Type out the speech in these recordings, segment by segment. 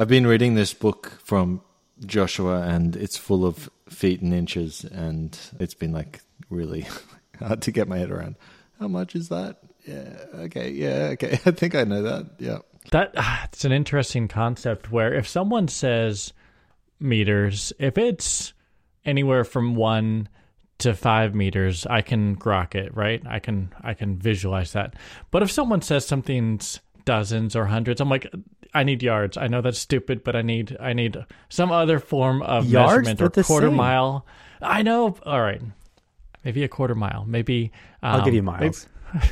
I've been reading this book from Joshua, and it's full of feet and inches, and it's been like really hard to get my head around. How much is that? Yeah, okay, yeah, okay. I think I know that. Yeah. That ah, it's an interesting concept where if someone says meters, if it's anywhere from one to five meters, I can grok it, right? I can I can visualize that. But if someone says something's dozens or hundreds, I'm like, I need yards. I know that's stupid, but I need I need some other form of Yards? measurement They're or quarter same. mile. I know. All right, maybe a quarter mile. Maybe I'll um, give you miles.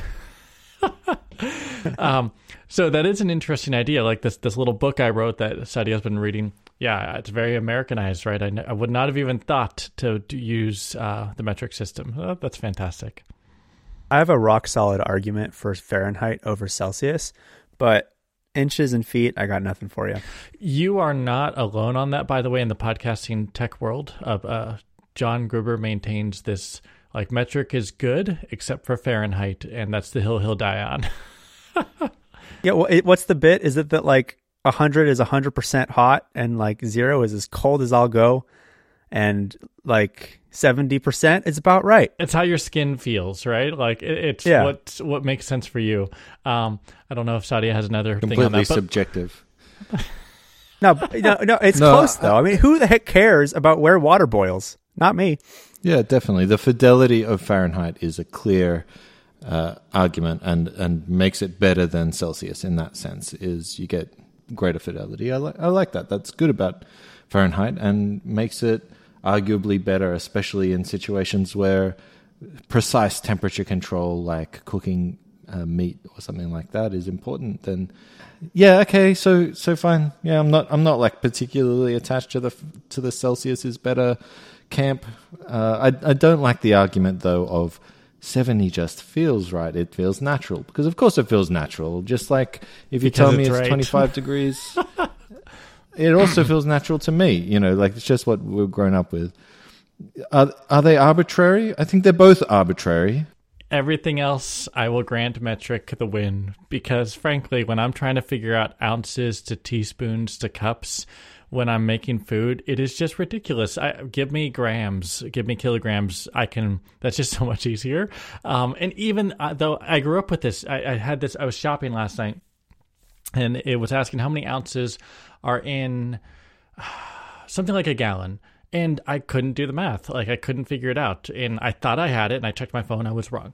um, so that is an interesting idea. Like this this little book I wrote that Saadia's been reading. Yeah, it's very Americanized, right? I, would not have even thought to, to use uh, the metric system. Uh, that's fantastic. I have a rock solid argument for Fahrenheit over Celsius, but inches and feet, I got nothing for you. You are not alone on that, by the way, in the podcasting tech world. Uh, uh, John Gruber maintains this like metric is good except for Fahrenheit, and that's the hill he'll die on. Yeah, well, it, what's the bit? Is it that like 100 is 100% hot and like 0 is as cold as I'll go and like 70% is about right. it's how your skin feels, right? Like it, it's Yeah. what what makes sense for you. Um, I don't know if Saadia has another thing on Completely that, but subjective. No, no, no, it's No, close though. I mean, who the heck cares about where water boils? Not me. Yeah, definitely. The fidelity of Fahrenheit is a clear uh, argument and, and makes it better than Celsius in that sense. Is you get greater fidelity. I, li- I like that. That's good about Fahrenheit and makes it arguably better, especially in situations where precise temperature control, like cooking uh, meat or something like that, is important. Then, yeah, okay, so so fine. Yeah, I'm not I'm not like particularly attached to the to the Celsius is better camp. Uh, I I don't like the argument though of. 70 just feels right. It feels natural. Because, of course, it feels natural. Just like if you Because tell me it's right. 25 degrees, it also feels natural to me. You know, like it's just what we've grown up with. Are, are they arbitrary? I think they're both arbitrary. everything else I will grant metric the win because frankly, when I'm trying to figure out ounces to teaspoons to cups when I'm making food, it is just ridiculous. I give me grams, give me kilograms. I can. That's just so much easier. Um, and even uh, though I grew up with this, I, I had this. I was shopping last night, and it was asking how many ounces are in something like a gallon. And I couldn't do the math. Like I couldn't figure it out. And I thought I had it and I checked my phone, I was wrong.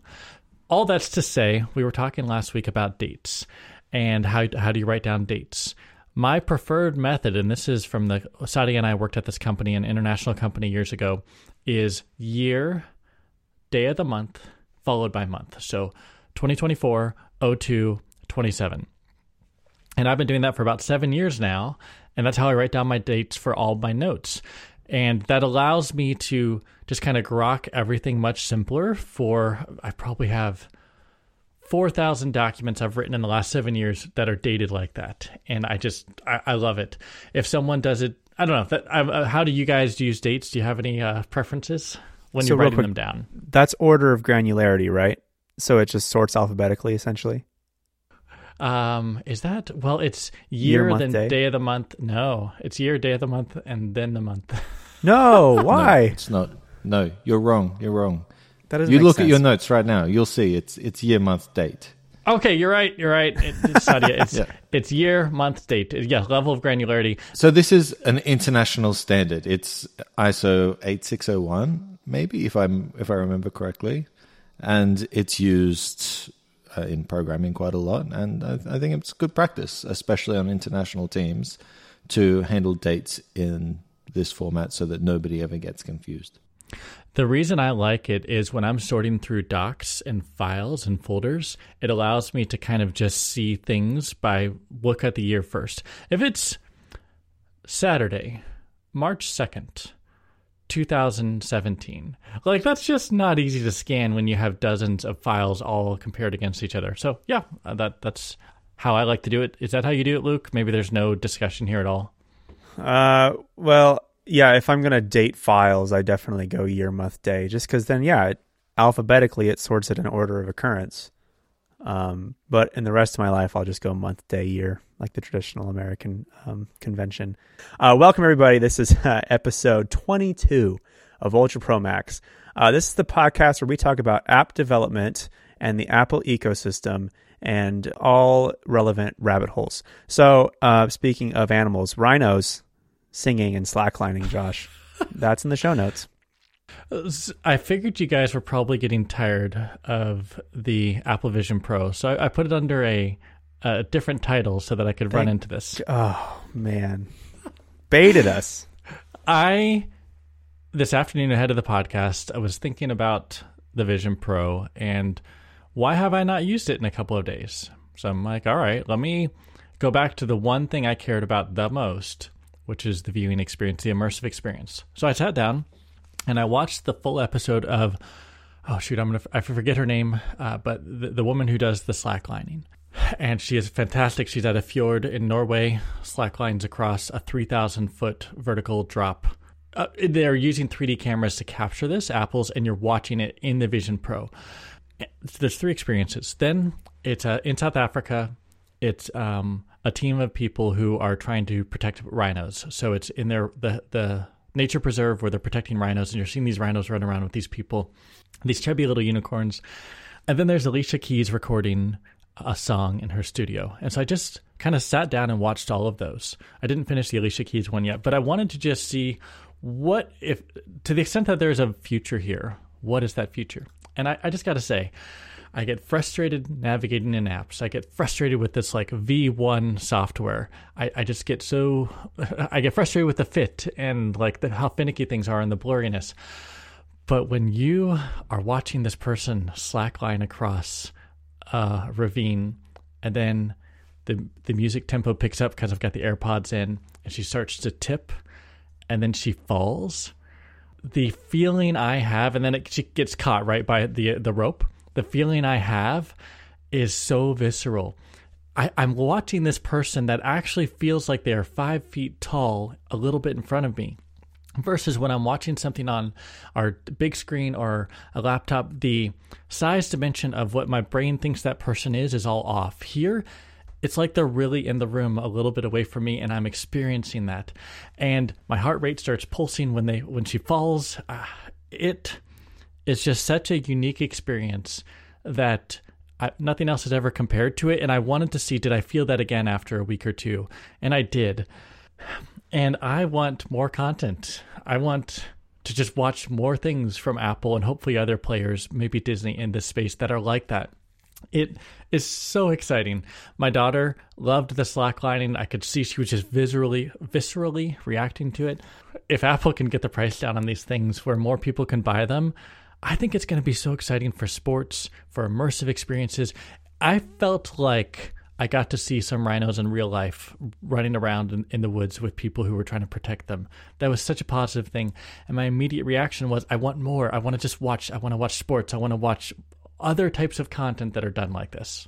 All that's to say, we were talking last week about dates and how how do you write down dates? My preferred method, and this is from the Saadia and I worked at this company, an international company years ago, is year, day of the month, followed by month. So 2024, 02, 27. And I've been doing that for about seven years now. And that's how I write down my dates for all my notes. And that allows me to just kind of grok everything much simpler for, I probably have 4,000 documents I've written in the last seven years that are dated like that. And I just, I, I love it. If someone does it, I don't know. That, I, uh, how do you guys use dates? Do you have any uh, preferences when So you're writing quick- them down? That's order of granularity, right? So it just sorts alphabetically, essentially. Um, is that well? It's year, Year, month, then day? day? of the month. No, it's year, day of the month, and then the month. No, No, why? it's not. No, you're wrong. You're wrong. that doesn't You make look sense. at your notes right now. You'll see it's it's year, month, date. okay, you're right. You're right. It, it's Saadia. It's Yeah. it's year, month, date. Yeah, level of granularity. So this is an international standard. It's ISO 8601, maybe if I'm if I remember correctly, and it's used uh, in programming quite a lot. And I, I think it's good practice, especially on international teams, to handle dates in this format so that nobody ever gets confused. The reason I like it is when I'm sorting through docs and files and folders, it allows me to kind of just see things by look at the year first. If it's Saturday, March 2nd, 2017, like that's just not easy to scan when you have dozens of files all compared against each other. So, yeah, uh, that that's how I like to do it. Is that how you do it, Luke? Maybe there's no discussion here at all. Uh, well, yeah. If I'm gonna date files, I definitely go year, month, day, just because then, yeah, it, alphabetically it sorts it in order of occurrence. Um, but in the rest of my life, I'll just go month, day, year, like the traditional American um, convention. Uh, welcome, everybody. This is uh, episode 22 of Ultra Pro Max. Uh, this is the podcast where we talk about app development and the Apple ecosystem and all relevant rabbit holes. So, uh, speaking of animals, rhinos singing and slacklining, Josh. That's in the show notes. I figured you guys were probably getting tired of the Apple Vision Pro, so I, I put it under a, a, different title so that I could Thank, run into this. Oh man, baited us. I this afternoon ahead of the podcast, I was thinking about the Vision Pro and why have I not used it in a couple of days? So I'm like, all right, let me go back to the one thing I cared about the most, which is the viewing experience, the immersive experience. So I sat down and I watched the full episode of oh shoot, I'm gonna I forget her name, uh, but the, the woman who does the slacklining, and she is fantastic. She's at a fjord in Norway, slacklines across a 3,000 foot vertical drop. Uh, they're using 3D cameras to capture this, Apple's, and you're watching it in the Vision Pro. There's three experiences. Then it's uh, in South Africa. It's um, a team of people who are trying to protect rhinos. So it's in their the the nature preserve where they're protecting rhinos, and you're seeing these rhinos run around with these people, these chubby little unicorns. And then there's Alicia Keys recording a song in her studio. And so I just kind of sat down and watched all of those. I didn't finish the Alicia Keys one yet, but I wanted to just see what if to the extent that there's a future here, what is that future? And I, I just gotta say, I get frustrated navigating in apps. I get frustrated with this like V1 software. I, I just get so I get frustrated with the fit and like the, how finicky things are and the blurriness. But when you are watching this person slackline across a ravine, and then the the music tempo picks up because I've got the AirPods in, and she starts to tip, and then she falls. The feeling I have, and then it, she gets caught right by the the rope the feeling I have is so visceral. I, am watching this person that actually feels like they are five feet tall, a little bit in front of me. Versus when I'm watching something on our big screen or a laptop, the size dimension of what my brain thinks that person is is all off. Here, it's like they're really in the room a little bit away from me and i'm experiencing that and my heart rate starts pulsing when they when she falls uh, it it's just such a unique experience that I, nothing else has ever compared to it. And I wanted to see did I feel that again after a week or two? And I did. And I want more content. I want to just watch more things from Apple and hopefully other players, maybe Disney in this space that are like that. It is so exciting. My daughter loved the slacklining. I could see she was just viscerally viscerally reacting to it. If Apple can get the price down on these things where more people can buy them, I think it's going to be so exciting for sports, for immersive experiences. I felt like I got to see some rhinos in real life running around in, in, the woods with people who were trying to protect them. That was such a positive thing. And my immediate reaction was, I want more. I want to just watch. I want to watch sports. I want to watch other types of content that are done like this.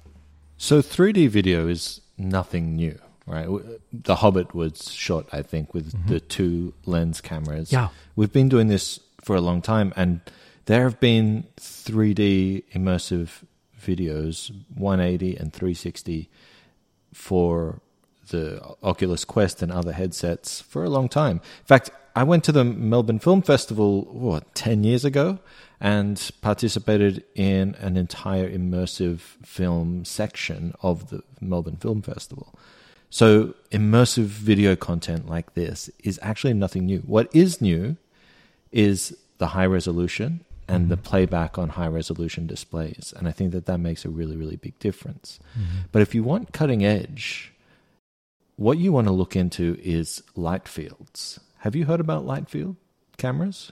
So 3D video is nothing new, right? The Hobbit was shot, I think, with mm-hmm. the two lens cameras. Yeah. We've been doing this for a long time. And there have been 3D immersive videos, 180 and 360, for the Oculus Quest and other headsets for a long time. In fact, I went to the Melbourne Film Festival, what, 10 years ago, and participated in an entire immersive film section of the Melbourne Film Festival. So, immersive video content like this is actually nothing new. What is new is the high resolution and mm-hmm. the playback on high resolution displays. And I think that that makes a really, really big difference. Mm-hmm. But if you want cutting edge, what you want to look into is light fields. Have you heard about light field cameras?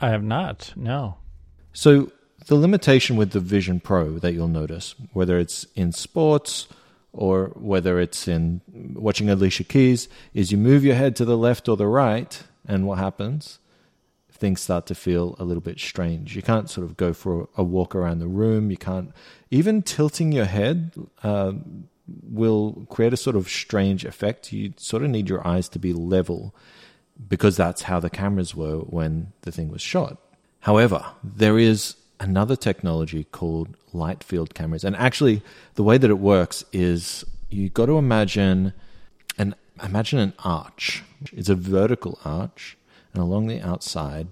I have not, no. So, the limitation with the Vision Pro that you'll notice, whether it's in sports or whether it's in watching Alicia Keys, is you move your head to the left or the right, and what happens? Things start to feel a little bit strange. You can't sort of go for a walk around the room. You can't even tilting your head uh, will create a sort of strange effect. You sort of need your eyes to be level because that's how the cameras were when the thing was shot. However, there is another technology called light field cameras. And actually, the way that it works is you got to imagine an imagine an arch. It's a vertical arch, and along the outside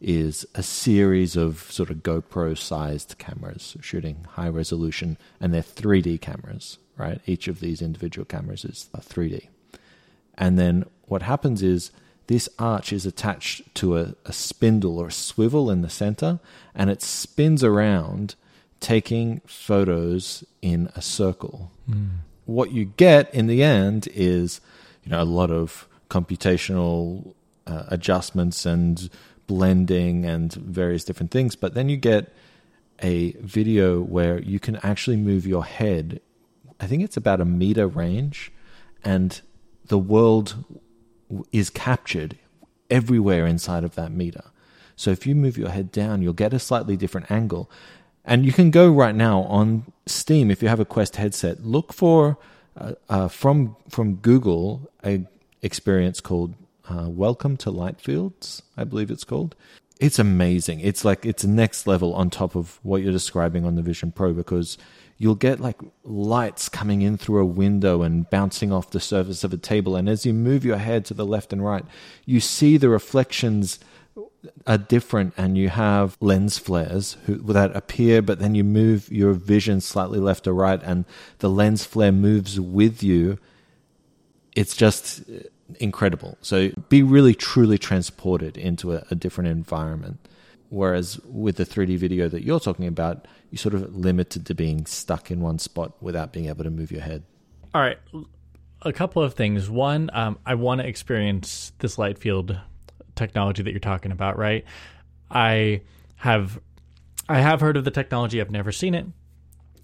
is a series of sort of GoPro sized cameras shooting high resolution, and they're 3D cameras, right? Each of these individual cameras is 3D. And then what happens is this arch is attached to a, a spindle or a swivel in the center, and it spins around, taking photos in a circle. Mm. What you get in the end is, you know, a lot of computational uh, adjustments and blending and various different things, but then you get a video where you can actually move your head. I think it's about a meter range, and the world is captured everywhere inside of that meter. So if you move your head down, you'll get a slightly different angle. And you can go right now on Steam if you have a Quest headset. Look for uh, uh, from from Google a experience called uh, Welcome to Light Fields, I believe it's called. It's amazing. It's like it's next level on top of what you're describing on the Vision Pro because you'll get like lights coming in through a window and bouncing off the surface of a table. And as you move your head to the left and right, you see the reflections are different and you have lens flares that appear, but then you move your vision slightly left or right and the lens flare moves with you. It's just incredible. So be really truly transported into a, a different environment. Whereas with the 3D video that you're talking about, you're sort of limited to being stuck in one spot without being able to move your head. All right. A couple of things. One, um, I want to experience this light field technology that you're talking about, right? I have I have heard of the technology, I've never seen it.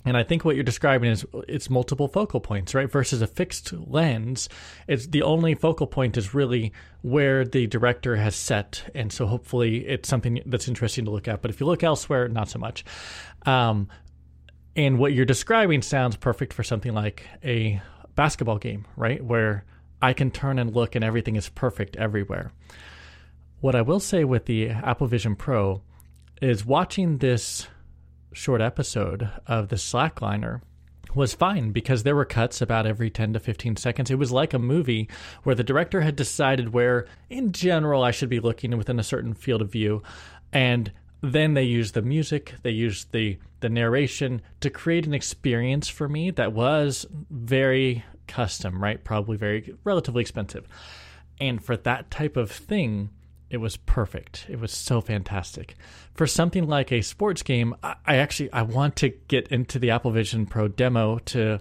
And I think what you're describing is it's multiple focal points, right? Versus a fixed lens. It's the only focal point is really where the director has set. And so hopefully it's something that's interesting to look at. But if you look elsewhere, not so much. Um, and what you're describing sounds perfect for something like a basketball game, right? Where I can turn and look and everything is perfect everywhere. What I will say with the Apple Vision Pro is watching this short episode of the Slackliner was fine because there were cuts about every 10 to 15 seconds. It was like a movie where the director had decided where, in general, I should be looking within a certain field of view. And then they used the music, they used the, the narration to create an experience for me that was very custom, right? Probably very relatively expensive. And for that type of thing, it was perfect. It was so fantastic. For something like a sports game, I, I actually I want to get into the Apple Vision Pro demo to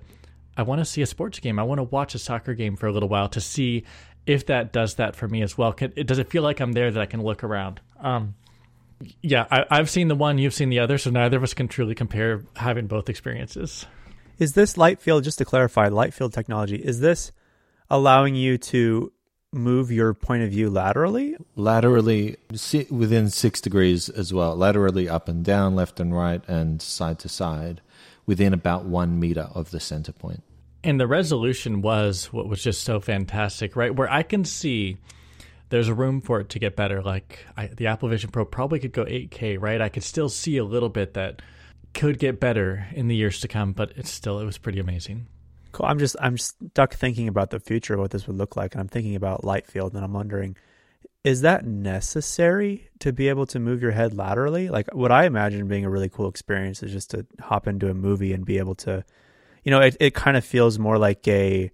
I want to see a sports game. I want to watch a soccer game for a little while to see if that does that for me as well. Can, does it feel like I'm there that I can look around? Um, yeah, I, I've seen the one, you've seen the other, so neither of us can truly compare having both experiences. Is this light field, just to clarify, light field technology, is this allowing you to move your point of view laterally? Laterally, within six degrees as well. Laterally up and down, left and right, and side to side, within about one meter of the center point. And the resolution was what was just so fantastic, right? Where I can see there's a room for it to get better. Like I, the Apple Vision Pro probably could go 8K, right? I could still see a little bit that could get better in the years to come, but it's still it was pretty amazing. Cool. I'm just I'm stuck thinking about the future, of what this would look like, and I'm thinking about light field, and I'm wondering, is that necessary to be able to move your head laterally? Like, what I imagine being a really cool experience is just to hop into a movie and be able to, you know, it it kind of feels more like a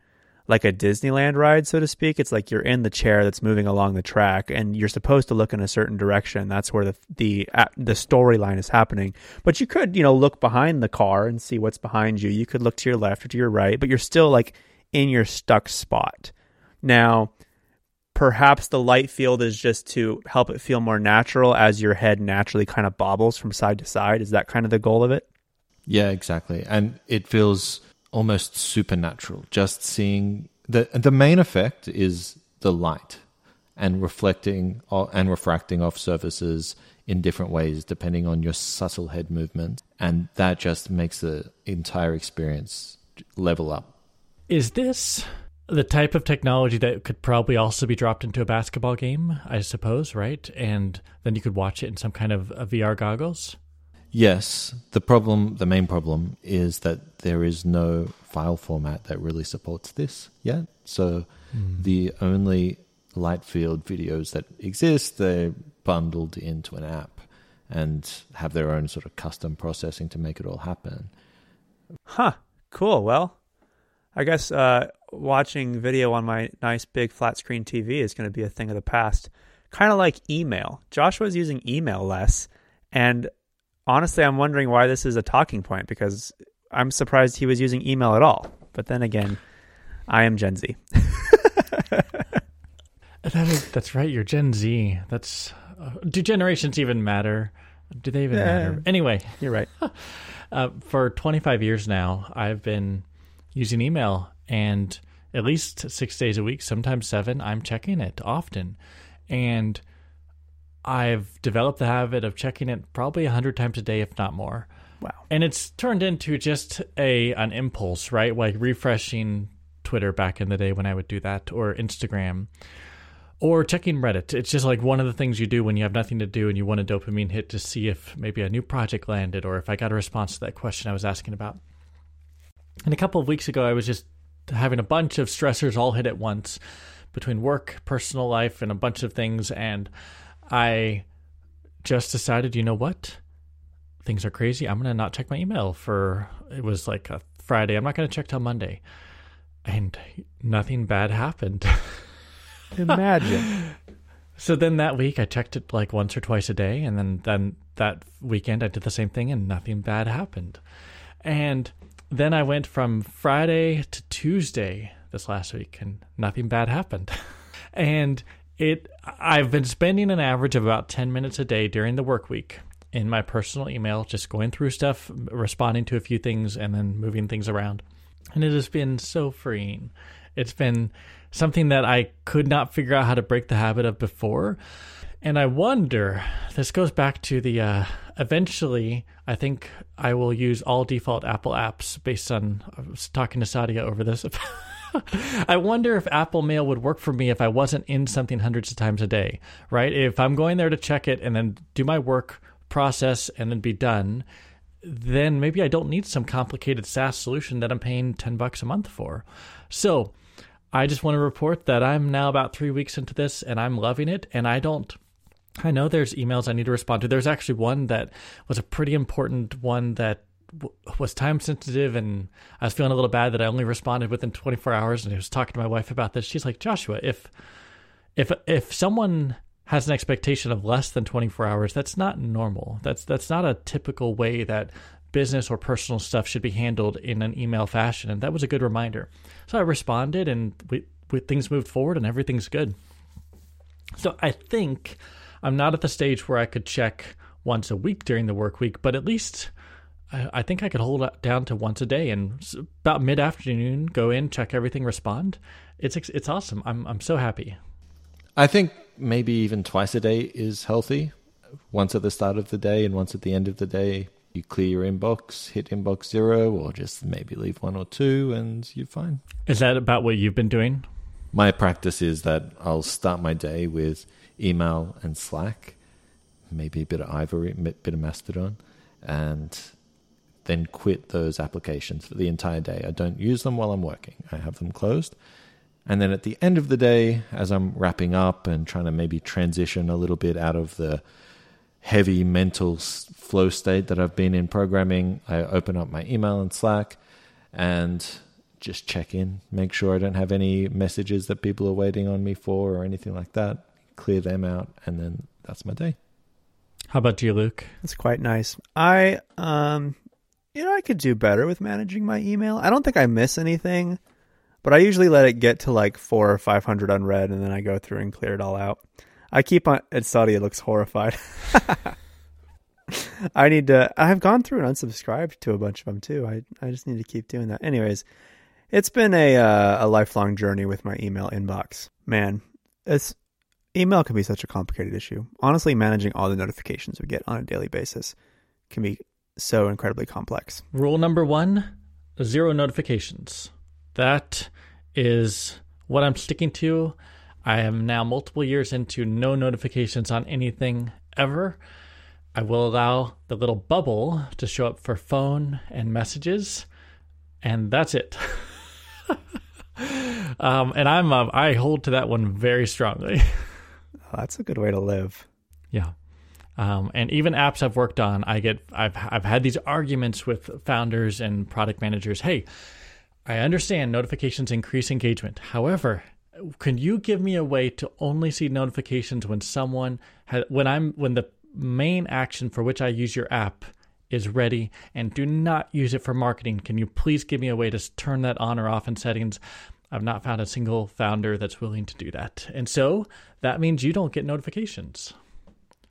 like a Disneyland ride, so to speak. It's like you're in the chair that's moving along the track, and you're supposed to look in a certain direction. That's where the the the storyline is happening. But you could, you know, look behind the car and see what's behind you. You could look to your left or to your right, but you're still like in your stuck spot. Now, perhaps the light field is just to help it feel more natural as your head naturally kind of bobbles from side to side. Is that kind of the goal of it? Yeah, exactly. And it feels almost supernatural. Just seeing the the main effect is the light and reflecting uh, and refracting off surfaces in different ways depending on your subtle head movement, and that just makes the entire experience level up. Is this the type of technology that could probably also be dropped into a basketball game, I suppose, right? And then you could watch it in some kind of VR goggles. Yes, the problem, the main problem, is that there is no file format that really supports this yet. So Hmm. the only light field videos that exist, they're bundled into an app and have their own sort of custom processing to make it all happen. Huh. Cool. Well, I guess uh, watching video on my nice big flat screen TV is going to be a thing of the past. Kind of like email. Joshua's using email less. And honestly, I'm wondering why this is a talking point because I'm surprised he was using email at all. But then again, I am Gen Z. That is, that's right. You're Gen Z. That's uh, do generations even matter? Do they even Yeah. matter? Anyway, You're right. uh, for 25 years now, I've been using email, and at least six days a week, sometimes seven, I'm checking it often, and I've developed the habit of checking it probably a hundred times a day, if not more. Wow. And it's turned into just a an impulse, right? Like refreshing Twitter back in the day when I would do that, or Instagram, or checking Reddit. It's just like one of the things you do when you have nothing to do and you want a dopamine hit to see if maybe a new project landed or if I got a response to that question I was asking about. And a couple of weeks ago, I was just having a bunch of stressors all hit at once between work, personal life, and a bunch of things. And I just decided, you know what? Things are crazy. I'm going to not check my email for, it was like a Friday. I'm not going to check till Monday. And nothing bad happened. Imagine. So then that week I checked it like once or twice a day, and then then that weekend I did the same thing, and nothing bad happened. And then I went from Friday to Tuesday this last week, and nothing bad happened. and it I've been spending an average of about ten minutes a day during the work week in my personal email, just going through stuff, responding to a few things, and then moving things around. And it has been so freeing. It's been something that I could not figure out how to break the habit of before. And I wonder, this goes back to the uh, eventually, I think I will use all default Apple apps based on, I was talking to Saadia over this. I wonder if Apple Mail would work for me if I wasn't in something hundreds of times a day, right? If I'm going there to check it and then do my work process and then be done, then maybe I don't need some complicated SaaS solution that I'm paying 10 bucks a month for. So, I just want to report that I'm now about three weeks into this and I'm loving it. And I don't, I know there's emails I need to respond to. There's actually one that was a pretty important one that was time sensitive. And I was feeling a little bad that I only responded within 24 hours. And I was talking to my wife about this. She's like, Joshua, if, if, if someone has an expectation of less than 24 hours, that's not normal. That's, that's not a typical way that business or personal stuff should be handled in an email fashion. And that was a good reminder. So I responded and we, we, things moved forward and everything's good. So I think I'm not at the stage where I could check once a week during the work week, but at least I, I think I could hold it down to once a day and about mid afternoon go in, check everything, respond. It's it's awesome. I'm I'm so happy. I think maybe even twice a day is healthy. Once at the start of the day and once at the end of the day. You clear your inbox, hit inbox zero, or just maybe leave one or two, and you're fine. Is that about what you've been doing? My practice is that I'll start my day with email and Slack, maybe a bit of Ivory, a bit of Mastodon, and then quit those applications for the entire day. I don't use them while I'm working, I have them closed. And then at the end of the day, as I'm wrapping up and trying to maybe transition a little bit out of the heavy mental flow state that I've been in programming, I open up my email and Slack and just check in, make sure I don't have any messages that people are waiting on me for or anything like that. Clear them out, and then that's my day. How about you, Luke? That's quite nice. I um you know, I could do better with managing my email. I don't think I miss anything, but I usually let it get to like 4 or 500 unread and then I go through and clear it all out. I keep on and Saudi looks horrified. I need to I've gone through and unsubscribed to a bunch of them too. I I just need to keep doing that. Anyways, it's been a uh, a lifelong journey with my email inbox. Man, it's email can be such a complicated issue. Honestly, managing all the notifications we get on a daily basis can be so incredibly complex. Rule number one zero notifications. That is what I'm sticking to. I am now multiple years into no notifications on anything ever. I will allow the little bubble to show up for phone and messages, and that's it. um, and I'm uh, I hold to that one very strongly. Oh, that's a good way to live. Yeah. Um, and even apps I've worked on, I get I've I've had these arguments with founders and product managers. Hey, I understand notifications increase engagement. However, can you give me a way to only see notifications when someone has, when I'm when the main action for which I use your app is ready and do not use it for marketing. Can you please give me a way to turn that on or off in settings? I've not found a single founder that's willing to do that. And so that means you don't get notifications.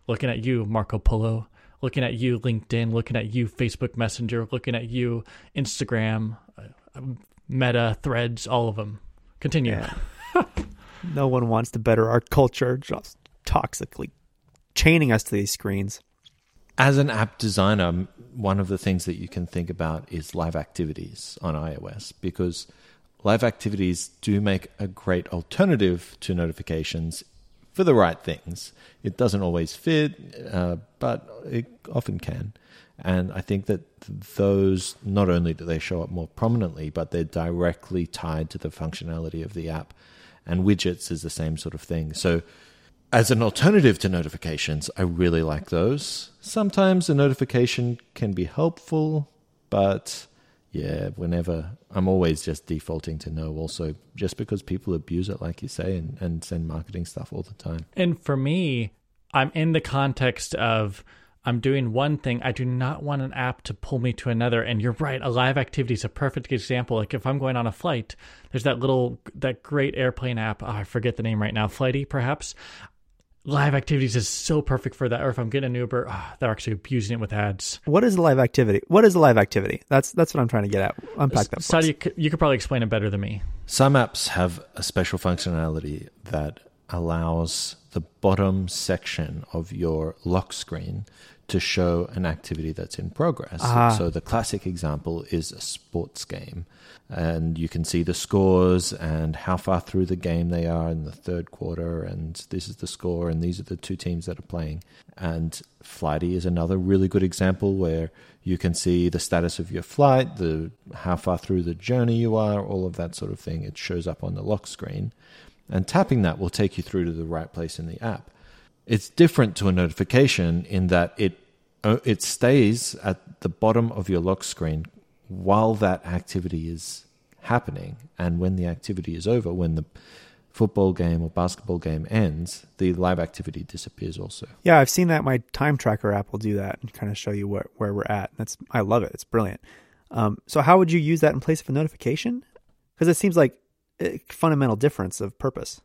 Looking at you, Marco Polo, looking at you, LinkedIn, looking at you, Facebook Messenger, looking at you, Instagram, uh, Meta, Threads, all of them. Continue. Yeah. no one wants to better our culture, just toxically chaining us to these screens. As an app designer, one of the things that you can think about is live activities on iOS because live activities do make a great alternative to notifications for the right things. It doesn't always fit, uh, but it often can. And I think that those not only do they show up more prominently, but they're directly tied to the functionality of the app. And widgets is the same sort of thing. So as an alternative to notifications, I really like those. Sometimes a notification can be helpful, but yeah, whenever I'm always just defaulting to no, also, just because people abuse it, like you say, and, and send marketing stuff all the time. And for me, I'm in the context of I'm doing one thing. I do not want an app to pull me to another. And you're right, a live activity is a perfect example. Like if I'm going on a flight, there's that little, that great airplane app. Oh, I forget the name right now, Flighty, perhaps. Live activities is so perfect for that. Or if I'm getting an Uber, oh, they're actually abusing it with ads. What is a live activity? What is a live activity? That's that's what I'm trying to get at. Unpack that. Saudi, you, you could probably explain it better than me. Some apps have a special functionality that allows the bottom section of your lock screen to show an activity that's in progress. Ah. So the classic example is a sports game, and you can see the scores and how far through the game they are in the third quarter, and this is the score, and these are the two teams that are playing. And Flighty is another really good example where you can see the status of your flight, the how far through the journey you are, all of that sort of thing. It shows up on the lock screen, and tapping that will take you through to the right place in the app. It's different to a notification in that it uh, it stays at the bottom of your lock screen while that activity is happening, and when the activity is over, when the football game or basketball game ends, the live activity disappears also. Yeah, I've seen that. My time tracker app will do that and kind of show you where, where we're at. That's I love it. It's brilliant. Um, so how would you use that in place of a notification? Because it seems like a fundamental difference of purpose.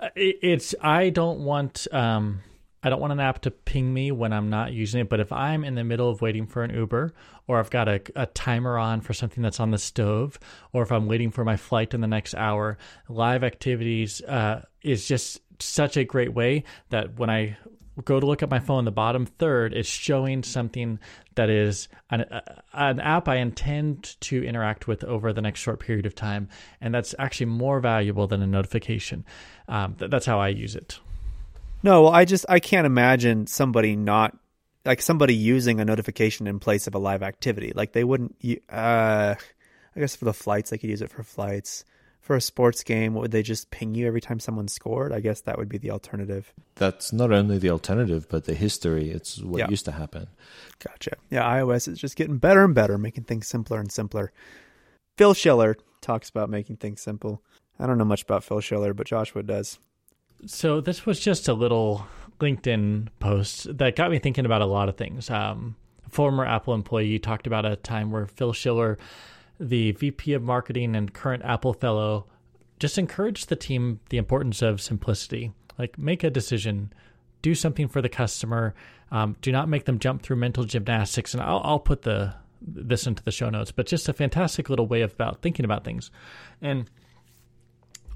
Uh, it's I don't want um, I don't want an app to ping me when I'm not using it. But if I'm in the middle of waiting for an Uber, or I've got a, a timer on for something that's on the stove, or if I'm waiting for my flight in the next hour, live activities uh, is just such a great way that when I go to look at my phone, the bottom third is showing something that is an, uh, an app I intend to interact with over the next short period of time. And that's actually more valuable than a notification. Um, th- that's how I use it. No, well, I just I can't imagine somebody not like somebody using a notification in place of a live activity. Like they wouldn't. Uh, I guess for the flights, they could use it for flights for a sports game, what would they just ping you every time someone scored? I guess that would be the alternative. That's not only the alternative, but the history. It's what yeah. used to happen. Gotcha. Yeah, iOS is just getting better and better, making things simpler and simpler. Phil Schiller talks about making things simple. I don't know much about Phil Schiller, but Joshua does. So this was just a little LinkedIn post that got me thinking about a lot of things. Um, former Apple employee talked about a time where Phil Schiller the VP of Marketing and current Apple Fellow, just encourage the team the importance of simplicity. Like, make a decision, do something for the customer. Um, do not make them jump through mental gymnastics. And I'll, I'll put the this into the show notes, but just a fantastic little way of about thinking about things. And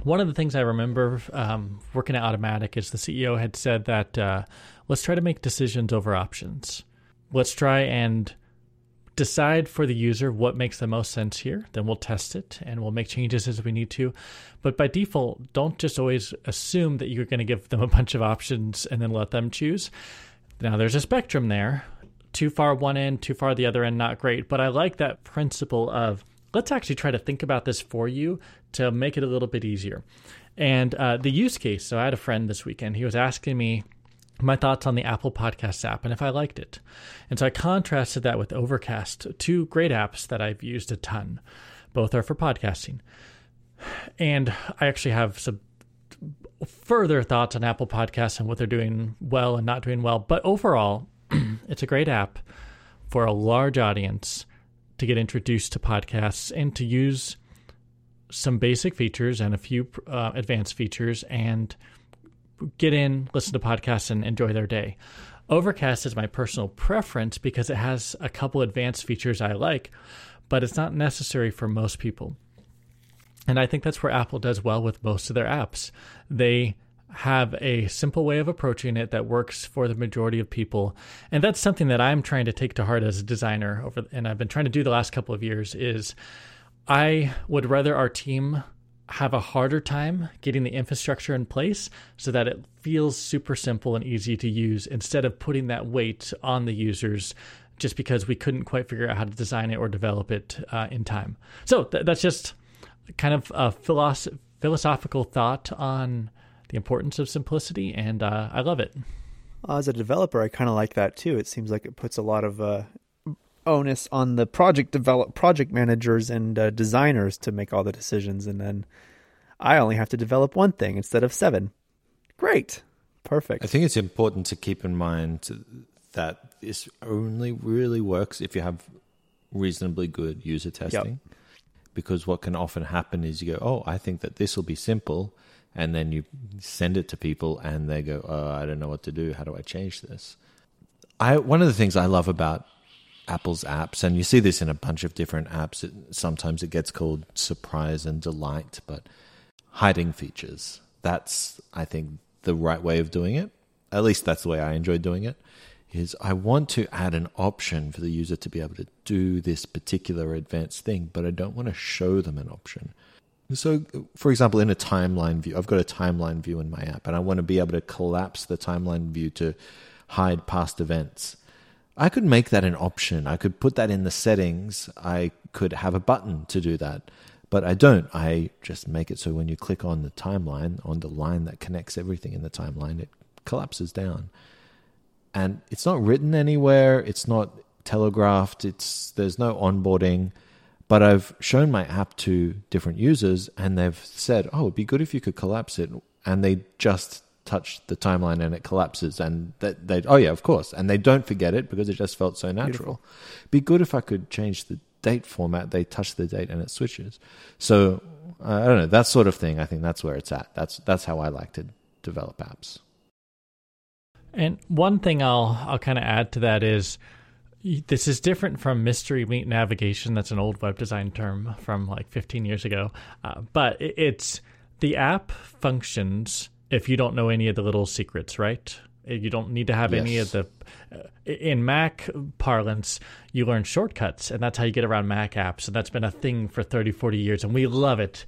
one of the things I remember um, working at Automattic is the CEO had said that uh, let's try to make decisions over options. Let's try and decide for the user what makes the most sense here. Then we'll test it and we'll make changes as we need to. But by default, don't just always assume that you're going to give them a bunch of options and then let them choose. Now, there's a spectrum there. Too far one end, too far the other end, not great. But I like that principle of let's actually try to think about this for you to make it a little bit easier. And uh, the use case so I had a friend this weekend, he was asking me my thoughts on the Apple Podcasts app and if I liked it. And so I contrasted that with Overcast, two great apps that I've used a ton. Both are for podcasting. And I actually have some further thoughts on Apple Podcasts and what they're doing well and not doing well. But overall, it's a great app for a large audience to get introduced to podcasts and to use some basic features and a few uh, advanced features and get in, listen to podcasts, and enjoy their day. Overcast is my personal preference because it has a couple advanced features I like, but it's not necessary for most people. And I think that's where Apple does well with most of their apps. They have a simple way of approaching it that works for the majority of people. And that's something that I'm trying to take to heart as a designer over and I've been trying to do the last couple of years is I would rather our team have a harder time getting the infrastructure in place so that it feels super simple and easy to use instead of putting that weight on the users just because we couldn't quite figure out how to design it or develop it uh, in time. So th- that's just kind of a philosoph- philosophical thought on the importance of simplicity, and uh, I love it. As a developer, I kind of like that too. It seems like it puts a lot of uh, onus on the project develop project managers and uh, designers to make all the decisions, and then I only have to develop one thing instead of seven. Great, perfect. I think it's important to keep in mind that this only really works if you have reasonably good user testing. Yep because what can often happen is you go, oh, I think that this will be simple. And then you send it to people and they go, oh, I don't know what to do. How do I change this? I One of the things I love about Apple's apps, and you see this in a bunch of different apps, it, sometimes it gets called surprise and delight, but hiding features. That's, I think, the right way of doing it. At least that's the way I enjoy doing it is I want to add an option for the user to be able to do this particular advanced thing, but I don't want to show them an option. So, for example, in a timeline view, I've got a timeline view in my app, and I want to be able to collapse the timeline view to hide past events. I could make that an option. I could put that in the settings. I could have a button to do that, but I don't. I just make it so when you click on the timeline, on the line that connects everything in the timeline, it collapses down and it's not written anywhere. It's not telegraphed. It's there's no onboarding. But I've shown my app to different users, and they've said, "Oh, it'd be good if you could collapse it." And they just touch the timeline, and it collapses. And that they, oh yeah, of course. And they don't forget it because it just felt so natural. Beautiful. Be good if I could change the date format. They touch the date, and it switches. So uh, I don't know that sort of thing. I think that's where it's at. That's that's how I like to develop apps. And one thing I'll I'll kind of add to that is this is different from mystery meat navigation. That's an old web design term from like 15 years ago. Uh, but it's the app functions if you don't know any of the little secrets, right? You don't need to have yes. any of the. Uh, in Mac parlance, you learn shortcuts, and that's how you get around Mac apps. And that's been a thing for 30, 40 years, and we love it.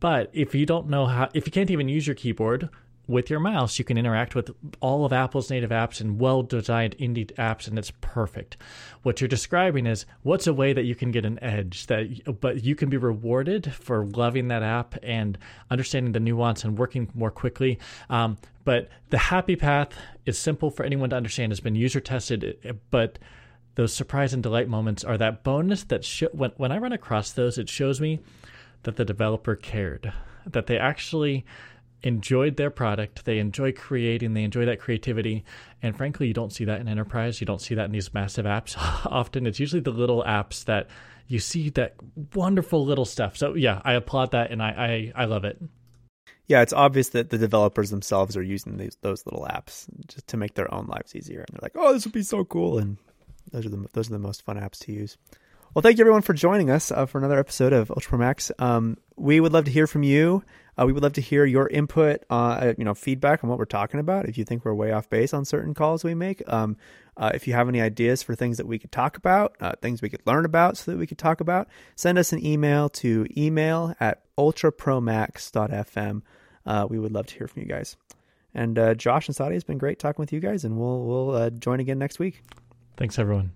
But if you don't know how, if you can't even use your keyboard, with your mouse, you can interact with all of Apple's native apps and well designed indie apps, and it's perfect. What you're describing is what's a way that you can get an edge that, but you can be rewarded for loving that app and understanding the nuance and working more quickly. Um, but the happy path is simple for anyone to understand. It's been user tested, but those surprise and delight moments are that bonus that sh- when when I run across those, it shows me that the developer cared, that they actually enjoyed their product. They enjoy creating, they enjoy that creativity. And frankly, you don't see that in enterprise. You don't see that in these massive apps. Often it's usually the little apps that you see that wonderful little stuff. So yeah, I applaud that and I, I, I love it. Yeah, it's obvious that the developers themselves are using these those little apps just to make their own lives easier. And they're like, "Oh, this would be so cool!" And those are the those are the most fun apps to use. Well, thank you everyone for joining us uh, for another episode of Ultra Max. Um, we would love to hear from you. Uh, we would love to hear your input, uh, you know, feedback on what we're talking about. If you think we're way off base on certain calls we make, um, uh, if you have any ideas for things that we could talk about, uh, things we could learn about, so that we could talk about, send us an email to email at ultrapromax.fm. Uh, we would love to hear from you guys. And uh, Josh and Saadia, it's been great talking with you guys, and we'll we'll uh, join again next week. Thanks, everyone.